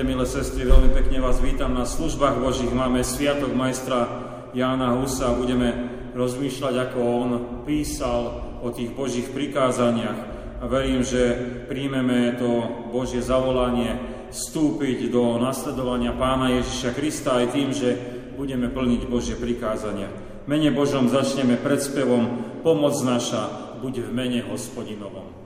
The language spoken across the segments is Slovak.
Poďte, milé sestry, veľmi pekne vás vítam na službách Božích. Máme Sviatok majstra Jána Husa a budeme rozmýšľať, ako on písal o tých Božích prikázaniach. A verím, že príjmeme to Božie zavolanie vstúpiť do nasledovania Pána Ježiša Krista aj tým, že budeme plniť Božie prikázania. Mene Božom začneme predspevom Pomoc naša, buď v mene hospodinovom.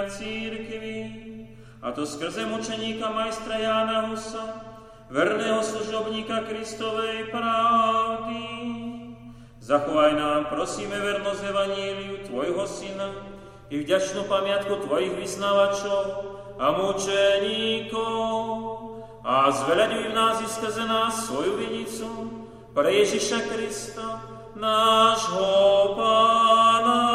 Očistenia církvy, a to skrze mučeníka majstra Jána Husa, verného služobníka Kristovej pravdy. Zachovaj nám, prosíme, vernosť Evaníliu Tvojho Syna i vďačnú pamiatku Tvojich vysnávačov a mučeníkov a zveľaďuj v nás i skrze nás svoju vinicu pre Ježiša Krista, nášho Pána.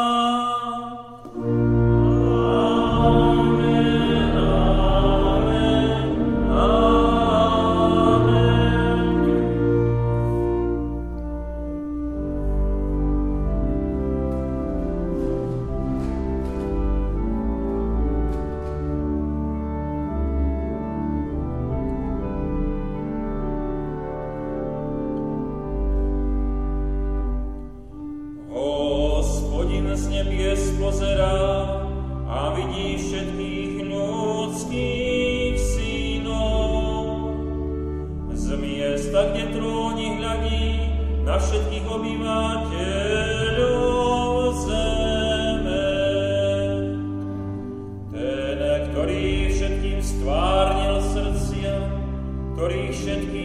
ancient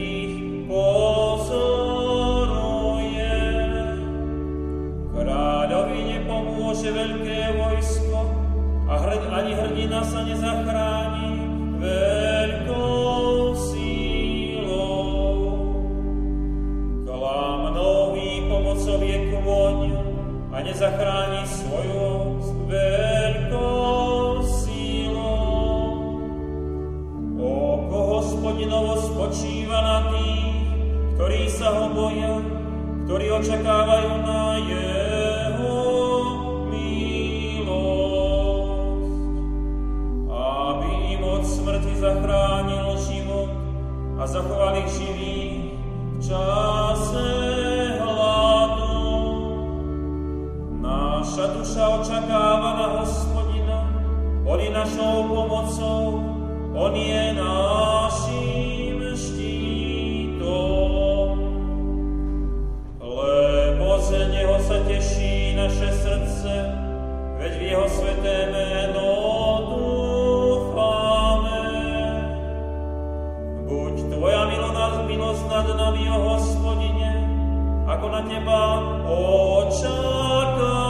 milosť nad nami, o Hospodine, ako na Teba očakávam.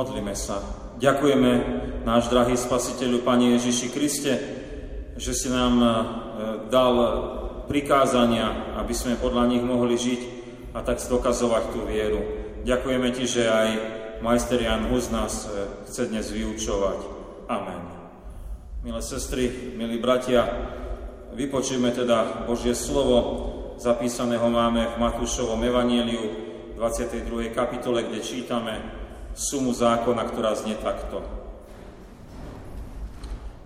Modlíme sa. Ďakujeme, náš drahý Spasiteľu, Pane Ježiši Kriste, že si nám e, dal prikázania, aby sme podľa nich mohli žiť a tak dokazovať tú vieru. Ďakujeme Ti, že aj majster Jan Hus nás e, chce dnes vyučovať. Amen. Milé sestry, milí bratia, vypočujeme teda Božie slovo, zapísaného máme v Matúšovom evanieliu, 22. kapitole, kde čítame sumu zákona, ktorá znie takto.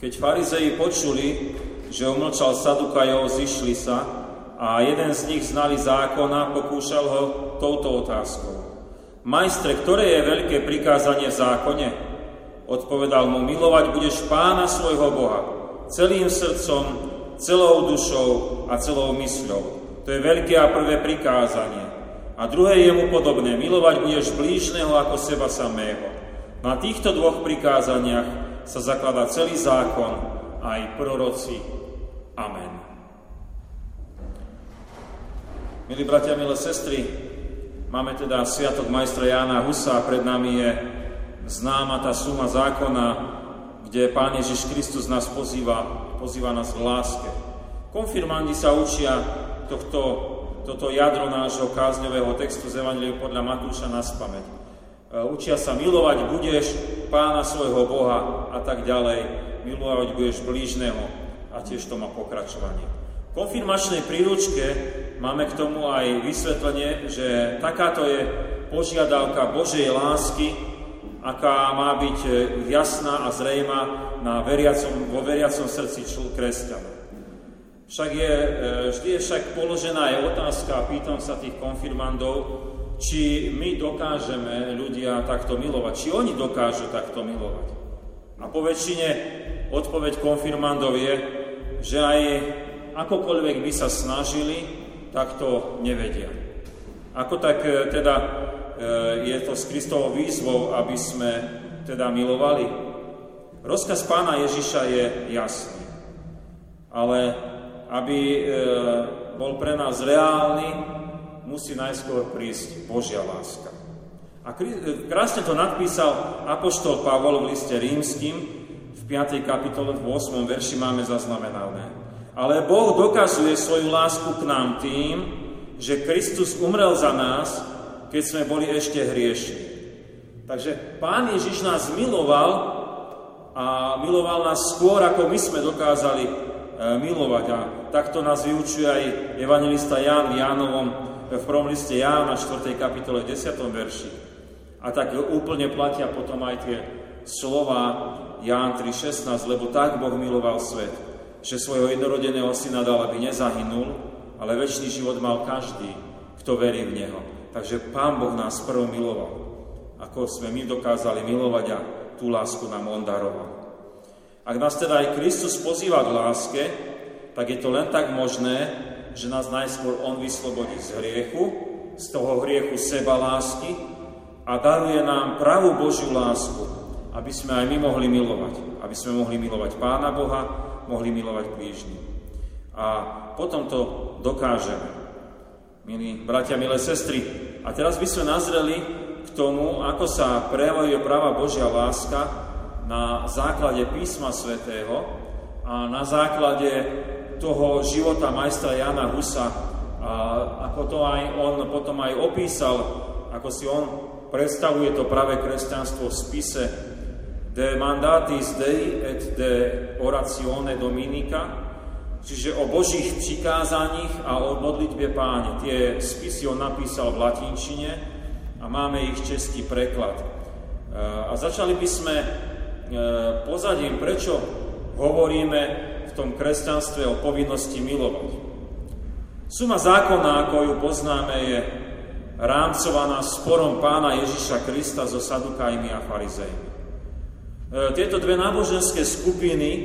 Keď farizei počuli, že umlčal Sadukajov, zišli sa a jeden z nich znali zákona, pokúšal ho touto otázkou. Majstre, ktoré je veľké prikázanie v zákone? Odpovedal mu, milovať budeš pána svojho Boha, celým srdcom, celou dušou a celou mysľou. To je veľké a prvé prikázanie. A druhé je mu podobné, milovať budeš blížneho ako seba samého. Na týchto dvoch prikázaniach sa zakladá celý zákon, aj proroci. Amen. Milí bratia, milé sestry, máme teda Sviatok majstra Jána Husa a pred nami je známa tá suma zákona, kde Pán Ježiš Kristus nás pozýva, pozýva nás k láske. Konfirmandi sa učia tohto toto jadro nášho kázňového textu z Evangeliu podľa Matúša na spameť. E, učia sa milovať budeš pána svojho Boha a tak ďalej. Milovať budeš blížneho a tiež to má pokračovanie. V konfirmačnej príručke máme k tomu aj vysvetlenie, že takáto je požiadavka Božej lásky, aká má byť jasná a zrejma na veriacom, vo veriacom srdci kresťana. Však je, e, vždy je však položená aj otázka, pýtam sa tých konfirmandov, či my dokážeme ľudia takto milovať, či oni dokážu takto milovať. A po väčšine odpoveď konfirmandov je, že aj akokoľvek by sa snažili, tak to nevedia. Ako tak e, teda e, je to s Kristovou výzvou, aby sme teda milovali? Rozkaz pána Ježiša je jasný. Ale aby e, bol pre nás reálny, musí najskôr prísť Božia láska. A e, krásne to nadpísal Apoštol Pavol v liste rímským, v 5. kapitole, v 8. verši máme zaznamenané. Ale Boh dokazuje svoju lásku k nám tým, že Kristus umrel za nás, keď sme boli ešte hriešni. Takže Pán Ježiš nás miloval a miloval nás skôr, ako my sme dokázali E, milovať. A takto nás vyučuje aj evangelista Ján v Jánovom, v prvom liste Jána, 4. kapitole, 10. verši. A tak úplne platia potom aj tie slova Ján 3.16, lebo tak Boh miloval svet, že svojho jednorodeného syna dal, aby nezahynul, ale väčší život mal každý, kto verí v Neho. Takže Pán Boh nás prvom miloval, ako sme my dokázali milovať a tú lásku nám On daroval. Ak nás teda aj Kristus pozýva k láske, tak je to len tak možné, že nás najskôr On vyslobodí z hriechu, z toho hriechu seba lásky a daruje nám pravú Božiu lásku, aby sme aj my mohli milovať. Aby sme mohli milovať Pána Boha, mohli milovať blížny. A potom to dokážeme. Milí bratia, milé sestry, a teraz by sme nazreli k tomu, ako sa prejavuje práva Božia láska na základe písma svätého a na základe toho života majstra Jana Husa, a ako to aj on potom aj opísal, ako si on predstavuje to práve kresťanstvo v spise De mandatis Dei et de oratione Dominica, čiže o Božích přikázaních a o modlitbe páne. Tie spisy on napísal v latinčine a máme ich český preklad. A začali by sme E, pozadím, prečo hovoríme tom kresťanstve o povinnosti milovať. Suma zákona, ako ju poznáme, je rámcovaná sporom pána Ježiša Krista so Sadukajmi a farizejmi. E, tieto dve náboženské skupiny e,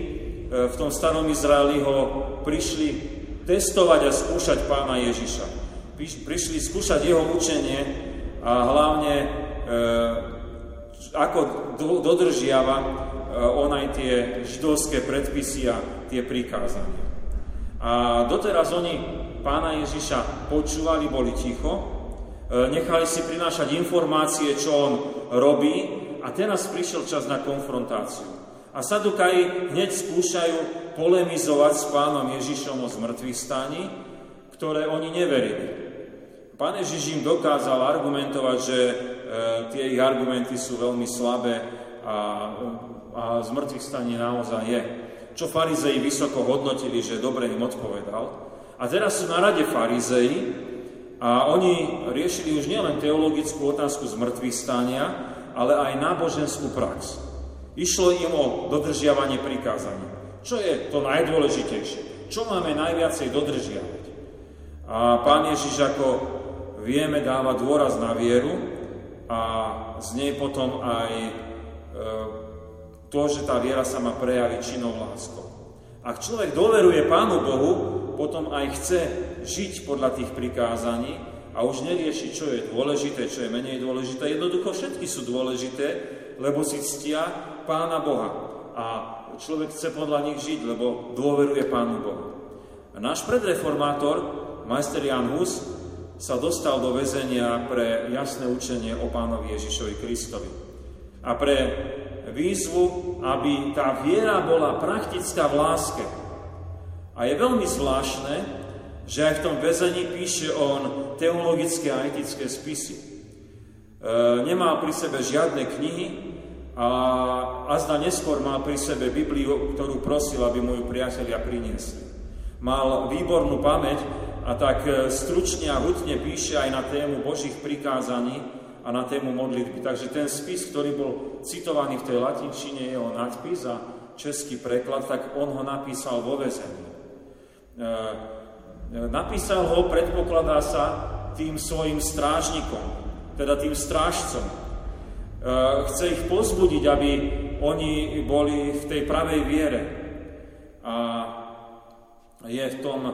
v tom starom Izraeli ho prišli testovať a skúšať pána Ježiša. Prišli skúšať jeho učenie a hlavne ako dodržiava e, on aj tie židovské predpisy a tie prikázania. A doteraz oni pána Ježiša počúvali, boli ticho, e, nechali si prinášať informácie, čo on robí a teraz prišiel čas na konfrontáciu. A Sadukaji hneď skúšajú polemizovať s pánom Ježišom o zmrtvých staní, ktoré oni neverili. Pán Ježiš im dokázal argumentovať, že e, tie ich argumenty sú veľmi slabé a, a zmrtvých staní naozaj je. Čo farizei vysoko hodnotili, že dobre im odpovedal. A teraz sú na rade farizei a oni riešili už nielen teologickú otázku zmrtvých stania, ale aj náboženskú prax. Išlo im o dodržiavanie prikázaní. Čo je to najdôležitejšie? Čo máme najviacej dodržiavať? A pán Ježiš, ako vieme, dáva dôraz na vieru a z nej potom aj e, to, že tá viera sa má prejaviť činou láskou. Ak človek doveruje Pánu Bohu, potom aj chce žiť podľa tých prikázaní a už nerieši, čo je dôležité, čo je menej dôležité. Jednoducho všetky sú dôležité, lebo si ctia Pána Boha. A človek chce podľa nich žiť, lebo dôveruje Pánu Bohu. A náš predreformátor, majster Jan Hus sa dostal do väzenia pre jasné učenie o pánovi Ježišovi Kristovi. A pre výzvu, aby tá viera bola praktická v láske. A je veľmi zvláštne, že aj v tom väzení píše on teologické a etické spisy. E, nemal pri sebe žiadne knihy a azda neskôr mal pri sebe Bibliu, ktorú prosil, aby mu ju priatelia priniesli. Mal výbornú pamäť a tak e, stručne a hutne píše aj na tému Božích prikázaní a na tému modlitby. Takže ten spis, ktorý bol citovaný v tej latinčine, jeho nadpis a český preklad, tak on ho napísal vo vezení. E, e, napísal ho, predpokladá sa, tým svojim strážnikom, teda tým strážcom. E, chce ich pozbudiť, aby oni boli v tej pravej viere. A je v tom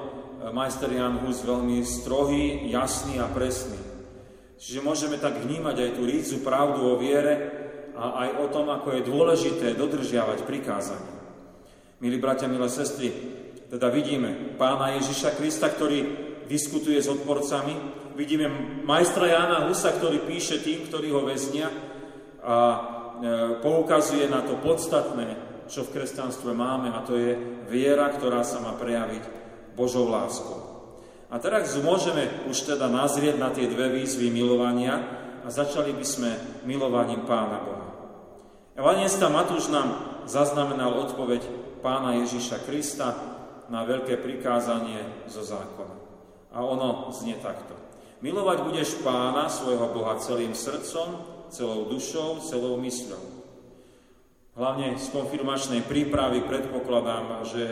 majster Jan Hus veľmi strohý, jasný a presný. Čiže môžeme tak vnímať aj tú rícu pravdu o viere a aj o tom, ako je dôležité dodržiavať prikázanie. Milí bratia, milé sestry, teda vidíme pána Ježiša Krista, ktorý diskutuje s odporcami, vidíme majstra Jána Husa, ktorý píše tým, ktorí ho väznia a e, poukazuje na to podstatné, čo v kresťanstve máme, a to je viera, ktorá sa má prejaviť Božou láskou. A teraz môžeme už teda nazrieť na tie dve výzvy milovania a začali by sme milovaním Pána Boha. Evangelista Matúš nám zaznamenal odpoveď Pána Ježiša Krista na veľké prikázanie zo zákona. A ono znie takto. Milovať budeš Pána, svojho Boha celým srdcom, celou dušou, celou mysľou. Hlavne z konfirmačnej prípravy predpokladám, že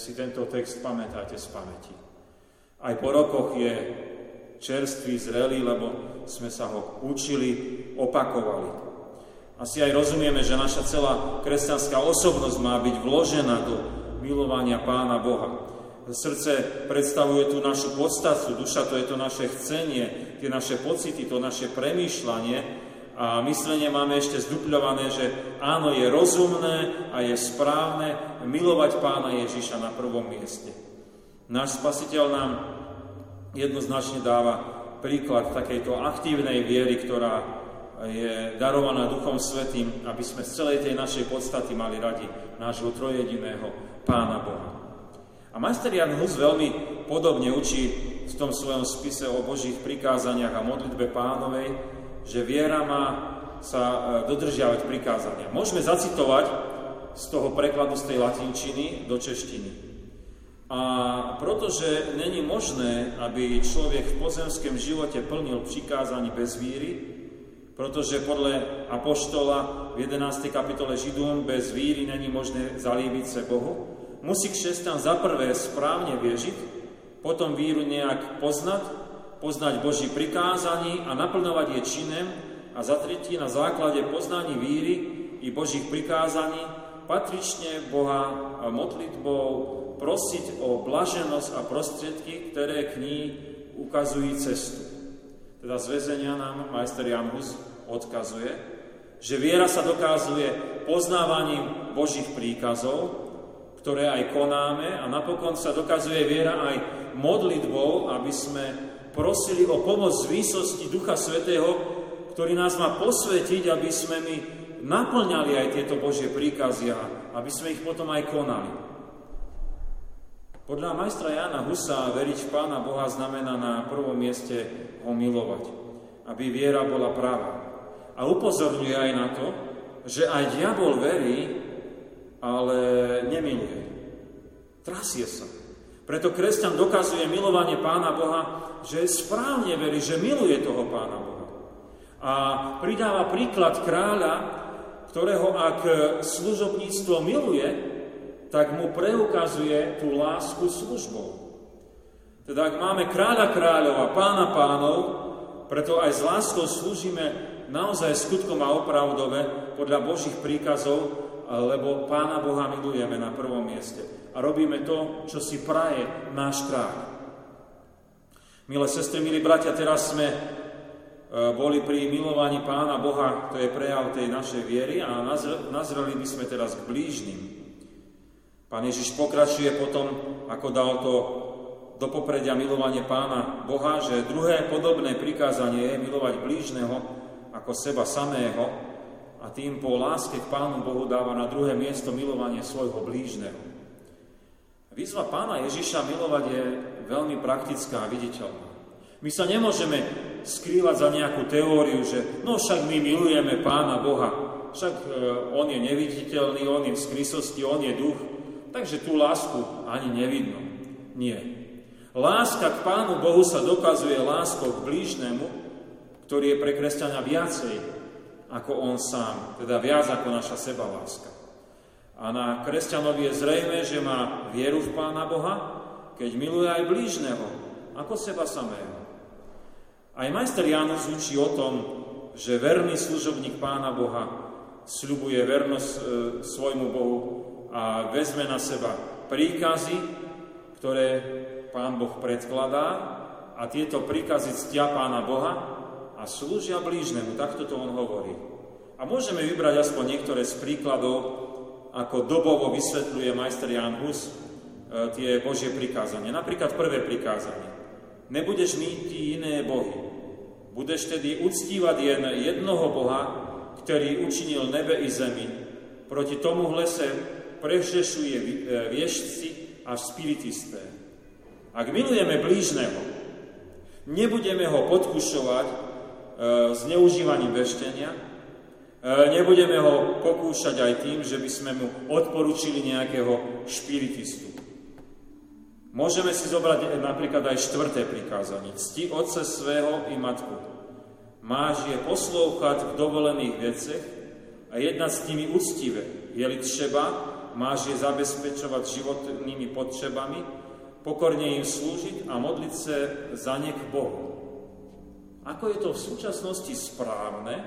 si tento text pamätáte z pamäti. Aj po rokoch je čerstvý, zrelý, lebo sme sa ho učili, opakovali. Asi aj rozumieme, že naša celá kresťanská osobnosť má byť vložená do milovania Pána Boha. Srdce predstavuje tú našu podstatu, duša to je to naše chcenie, tie naše pocity, to naše premýšľanie, a myslenie máme ešte zdupľované, že áno, je rozumné a je správne milovať pána Ježiša na prvom mieste. Náš spasiteľ nám jednoznačne dáva príklad takejto aktívnej viery, ktorá je darovaná Duchom Svetým, aby sme z celej tej našej podstaty mali radi nášho trojediného Pána Boha. A majster Jan Hus veľmi podobne učí v tom svojom spise o Božích prikázaniach a modlitbe pánovej, že viera má sa e, dodržiavať prikázania. Môžeme zacitovať z toho prekladu z tej latinčiny do češtiny. A pretože není možné, aby človek v pozemském živote plnil prikázaní bez víry, pretože podľa Apoštola v 11. kapitole Židom bez víry není možné zalíbiť sa Bohu, musí křesťan zaprvé správne viežiť, potom víru nejak poznať poznať Boží prikázaní a naplňovať je činem a za tretí na základe poznaní víry i Božích prikázaní patrične Boha modlitbou prosiť o blaženosť a prostriedky, ktoré k ní ukazujú cestu. Teda z väzenia nám majster Jan Hus odkazuje, že viera sa dokazuje poznávaním Božích príkazov, ktoré aj konáme a napokon sa dokazuje viera aj modlitbou, aby sme prosili o pomoc z výsosti Ducha Svetého, ktorý nás má posvetiť, aby sme my naplňali aj tieto Božie príkazy a aby sme ich potom aj konali. Podľa majstra Jana Husa veriť v Pána Boha znamená na prvom mieste ho milovať, aby viera bola práva. A upozorňuje aj na to, že aj diabol verí, ale nemiluje. Trasie sa. Preto kresťan dokazuje milovanie Pána Boha, že správne verí, že miluje toho Pána Boha. A pridáva príklad kráľa, ktorého ak služobníctvo miluje, tak mu preukazuje tú lásku službou. Teda ak máme kráľa kráľov a pána pánov, preto aj s láskou slúžime naozaj skutkom a opravdove podľa Božích príkazov, lebo Pána Boha milujeme na prvom mieste a robíme to, čo si praje náš kráľ. Milé sestry, milí bratia, teraz sme e, boli pri milovaní Pána Boha, to je prejav tej našej viery a nazreli by sme teraz k blížnym. Pán Ježiš pokračuje potom, ako dal to do popredia milovanie Pána Boha, že druhé podobné prikázanie je milovať blížneho ako seba samého a tým po láske k Pánu Bohu dáva na druhé miesto milovanie svojho blížneho. Výzva Pána Ježiša milovať je veľmi praktická a viditeľná. My sa nemôžeme skrývať za nejakú teóriu, že no však my milujeme Pána Boha, však e, On je neviditeľný, On je v skrysosti, On je duch, takže tú lásku ani nevidno. Nie. Láska k Pánu Bohu sa dokazuje láskou k blížnemu, ktorý je pre kresťania viacej ako on sám, teda viac ako naša seba láska. A na kresťanovi je zrejme, že má vieru v Pána Boha, keď miluje aj blížneho, ako seba samého. Aj majster Janus učí o tom, že verný služobník Pána Boha sľubuje vernosť e, svojmu Bohu a vezme na seba príkazy, ktoré Pán Boh predkladá a tieto príkazy ctia Pána Boha a slúžia blížnemu, takto to on hovorí. A môžeme vybrať aspoň niektoré z príkladov, ako dobovo vysvetľuje majster Jan Hus e, tie Božie prikázanie. Napríklad prvé prikázanie. Nebudeš mít iné bohy. Budeš tedy uctívať jen jednoho Boha, ktorý učinil nebe i zemi. Proti tomu hlese prežešuje e, viešci a spiritisté. Ak milujeme blížneho, nebudeme ho podkušovať e, zneužívaním veštenia, e, nebudeme ho pokúšať aj tým, že by sme mu odporučili nejakého špiritistu. Môžeme si zobrať napríklad aj štvrté prikázanie. Cti otce svého i matku. Máš je poslouchať v dovolených veciach a jednať s nimi úctive. Je-li třeba, máš je zabezpečovať životnými potřebami, pokorne im slúžiť a modliť sa za ne k Bohu. Ako je to v súčasnosti správne,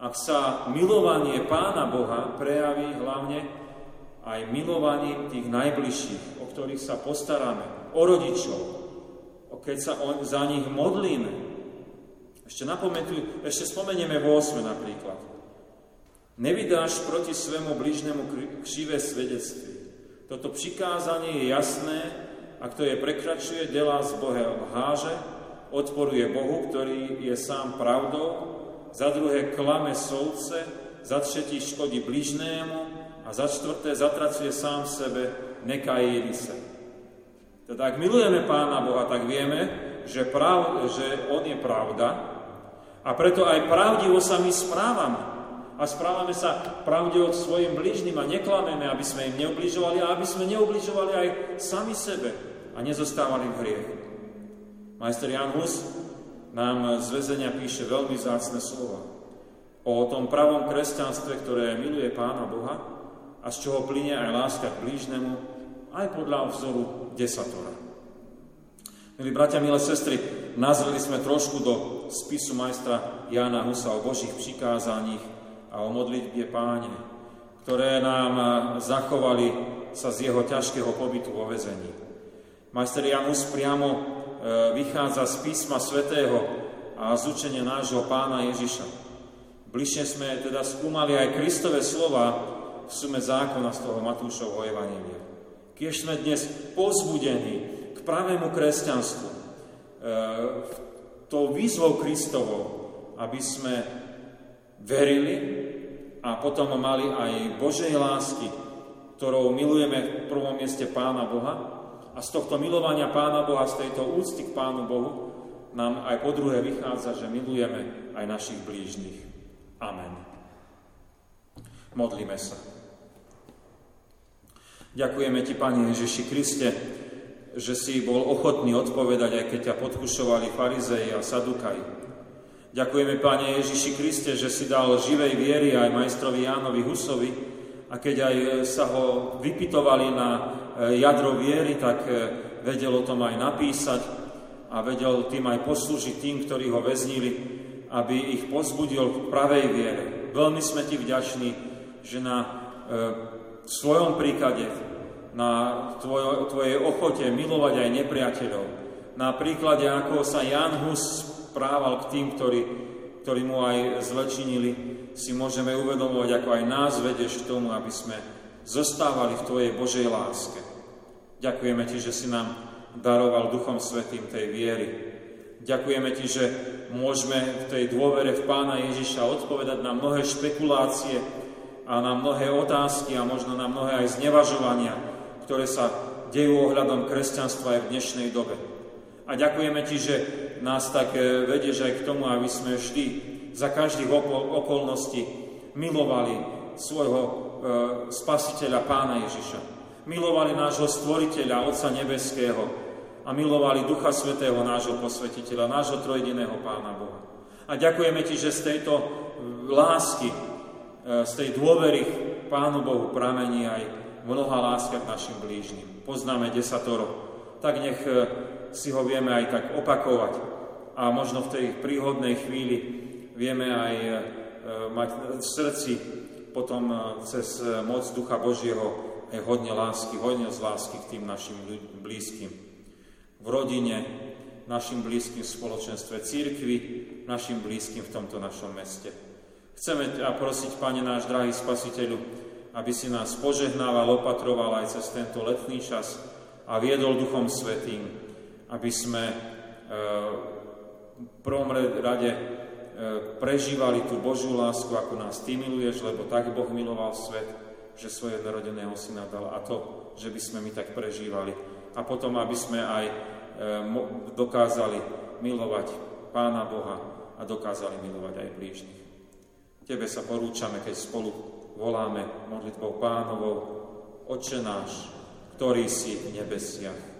ak sa milovanie Pána Boha prejaví hlavne aj milovaním tých najbližších, o ktorých sa postaráme, o rodičov, keď sa za nich modlíme. Ešte, ešte spomenieme 8 napríklad. Nevydáš proti svému blížnemu křivé svedectví. Toto přikázanie je jasné, a kto je prekračuje, delá z Boha háže, odporuje Bohu, ktorý je sám pravdou, za druhé klame solce, za tretí škodí bližnému, a za štvrté zatracuje sám sebe, nekají sa. Teda ak milujeme Pána Boha, tak vieme, že, prav, že On je pravda a preto aj pravdivo sa my správame. A správame sa pravdivo svojim blížnym a neklameme, aby sme im neubližovali a aby sme neubližovali aj sami sebe a nezostávali v hriechu. Majster Jan Hus nám z väzenia píše veľmi zácne slova o tom pravom kresťanstve, ktoré miluje Pána Boha a z čoho plinie aj láska k blížnemu, aj podľa vzoru desatora. Milí bratia, milé sestry, nazreli sme trošku do spisu majstra Jána Husa o Božích přikázaních a o modlitbie páne, ktoré nám zachovali sa z jeho ťažkého pobytu vo vezení. Majster Jan Hus priamo e, vychádza z písma svätého a z učenia nášho pána Ježiša. Bližšie sme teda skúmali aj Kristové slova, v sume zákona z toho Matúšovho Evanília. Keď sme dnes pozbudení k pravému kresťanstvu, e, tou výzvou Kristovou, aby sme verili a potom mali aj Božej lásky, ktorou milujeme v prvom mieste Pána Boha a z tohto milovania Pána Boha, z tejto úcty k Pánu Bohu, nám aj po druhé vychádza, že milujeme aj našich blížnych. Amen. Modlíme sa. Ďakujeme Ti, Pane Ježiši Kriste, že si bol ochotný odpovedať, aj keď ťa podkušovali farizeji a sadukaji. Ďakujeme, Pane Ježiši Kriste, že si dal živej viery aj majstrovi Jánovi Husovi a keď aj sa ho vypitovali na e, jadro viery, tak e, vedel o tom aj napísať a vedel tým aj poslúžiť tým, ktorí ho väznili, aby ich pozbudil k pravej viere. Veľmi sme ti vďační, že na e, svojom príklade, na tvoj, tvojej ochote milovať aj nepriateľov, na príklade, ako sa Jan Hus správal k tým, ktorí, ktorí mu aj zlečinili, si môžeme uvedomovať, ako aj nás vedeš k tomu, aby sme zostávali v Tvojej Božej láske. Ďakujeme Ti, že si nám daroval Duchom Svetým tej viery. Ďakujeme Ti, že môžeme v tej dôvere v Pána Ježiša odpovedať na mnohé špekulácie a na mnohé otázky a možno na mnohé aj znevažovania, ktoré sa dejú ohľadom kresťanstva aj v dnešnej dobe. A ďakujeme Ti, že nás tak e, vedieš aj k tomu, aby sme vždy za každých okolností milovali svojho e, spasiteľa Pána Ježiša. Milovali nášho stvoriteľa, Otca Nebeského a milovali Ducha Svetého, nášho posvetiteľa, nášho trojediného Pána Boha. A ďakujeme Ti, že z tejto lásky, e, z tej dôvery Pánu Bohu pramení aj mnoha láska k našim blížnym. Poznáme desatoro. Tak nech si ho vieme aj tak opakovať a možno v tej príhodnej chvíli vieme aj e, mať v srdci potom e, cez moc Ducha Božieho aj hodne lásky, hodne z lásky k tým našim blízkym. V rodine, našim blízkym v spoločenstve církvy, našim blízkym v tomto našom meste. Chceme a prosiť, Pane náš drahý Spasiteľu, aby si nás požehnával, opatroval aj cez tento letný čas a viedol Duchom Svetým, aby sme e, v prvom rade e, prežívali tú Božiu lásku, ako nás Ty miluješ, lebo tak Boh miloval svet, že svoje narodeného syna dal a to, že by sme my tak prežívali. A potom, aby sme aj e, dokázali milovať Pána Boha a dokázali milovať aj blížnych. Tebe sa porúčame, keď spolu voláme modlitbou pánovou, Oče náš, ktorý si v nebesiach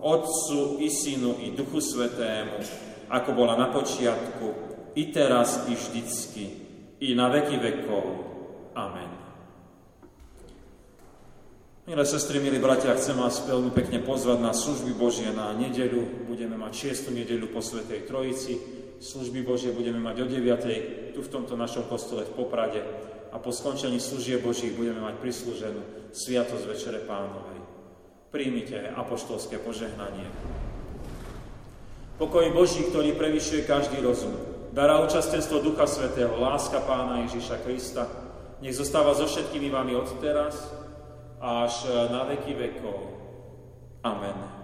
Otcu i Synu i Duchu Svetému, ako bola na počiatku, i teraz, i vždycky, i na veky vekov. Amen. Milé sestry, milí bratia, chcem vás veľmi pekne pozvať na služby Božie na nedeľu. Budeme mať šiestu nedeľu po Svetej Trojici. Služby Božie budeme mať o 9. tu v tomto našom kostole v Poprade a po skončení služie Božích budeme mať prislúženú Sviatosť Večere Pánovej príjmite apoštolské požehnanie. Pokoj Boží, ktorý prevyšuje každý rozum, dará účastenstvo Ducha Svetého, láska Pána Ježiša Krista, nech zostáva so všetkými vami od teraz až na veky vekov. Amen.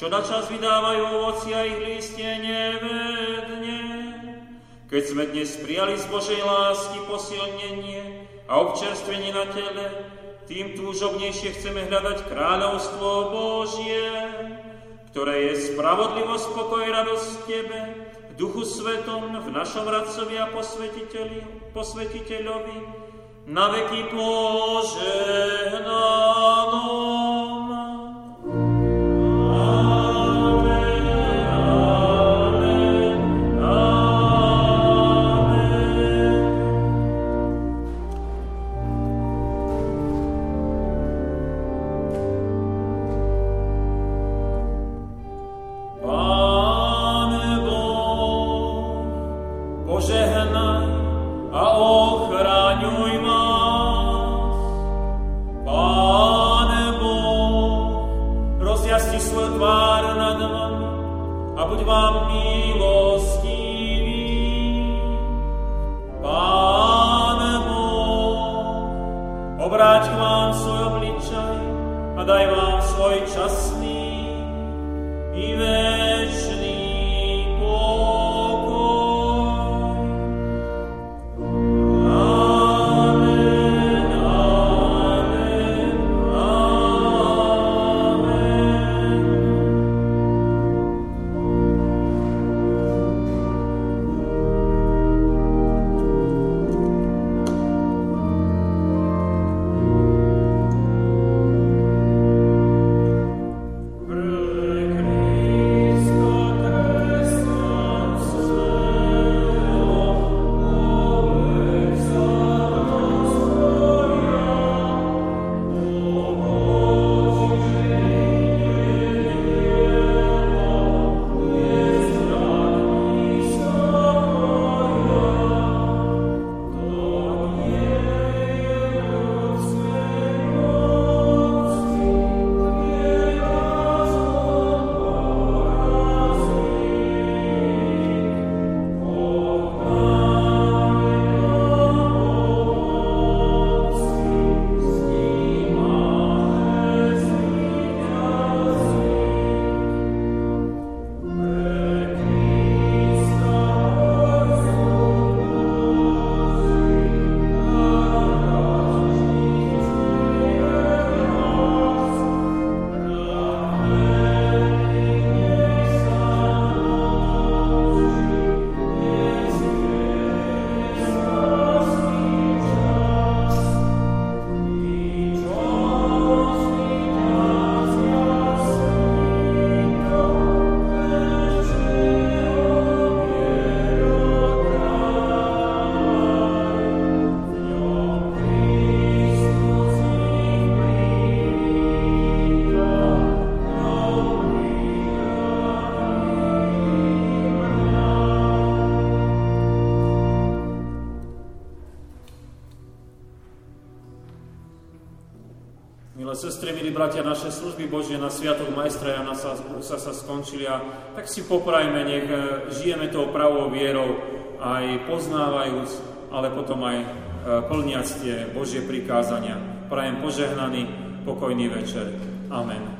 Čo na čas vydávajú a ich listie nevedne. Keď sme dnes prijali z Božej lásky posilnenie a občerstvenie na tele, tým túžobnejšie chceme hľadať kráľovstvo Božie, ktoré je spravodlivosť, pokoj, radosť v Tebe, v Duchu Svetom, v našom Radcovi a posvetiteľovi, na veky požehnanom. Bratia, naše služby Božie na Sviatok Majstra Jana sa, sa, sa skončili a tak si poprajme, nech e, žijeme tou pravou vierou, aj poznávajúc, ale potom aj e, plniac tie Božie prikázania. Prajem požehnaný, pokojný večer. Amen.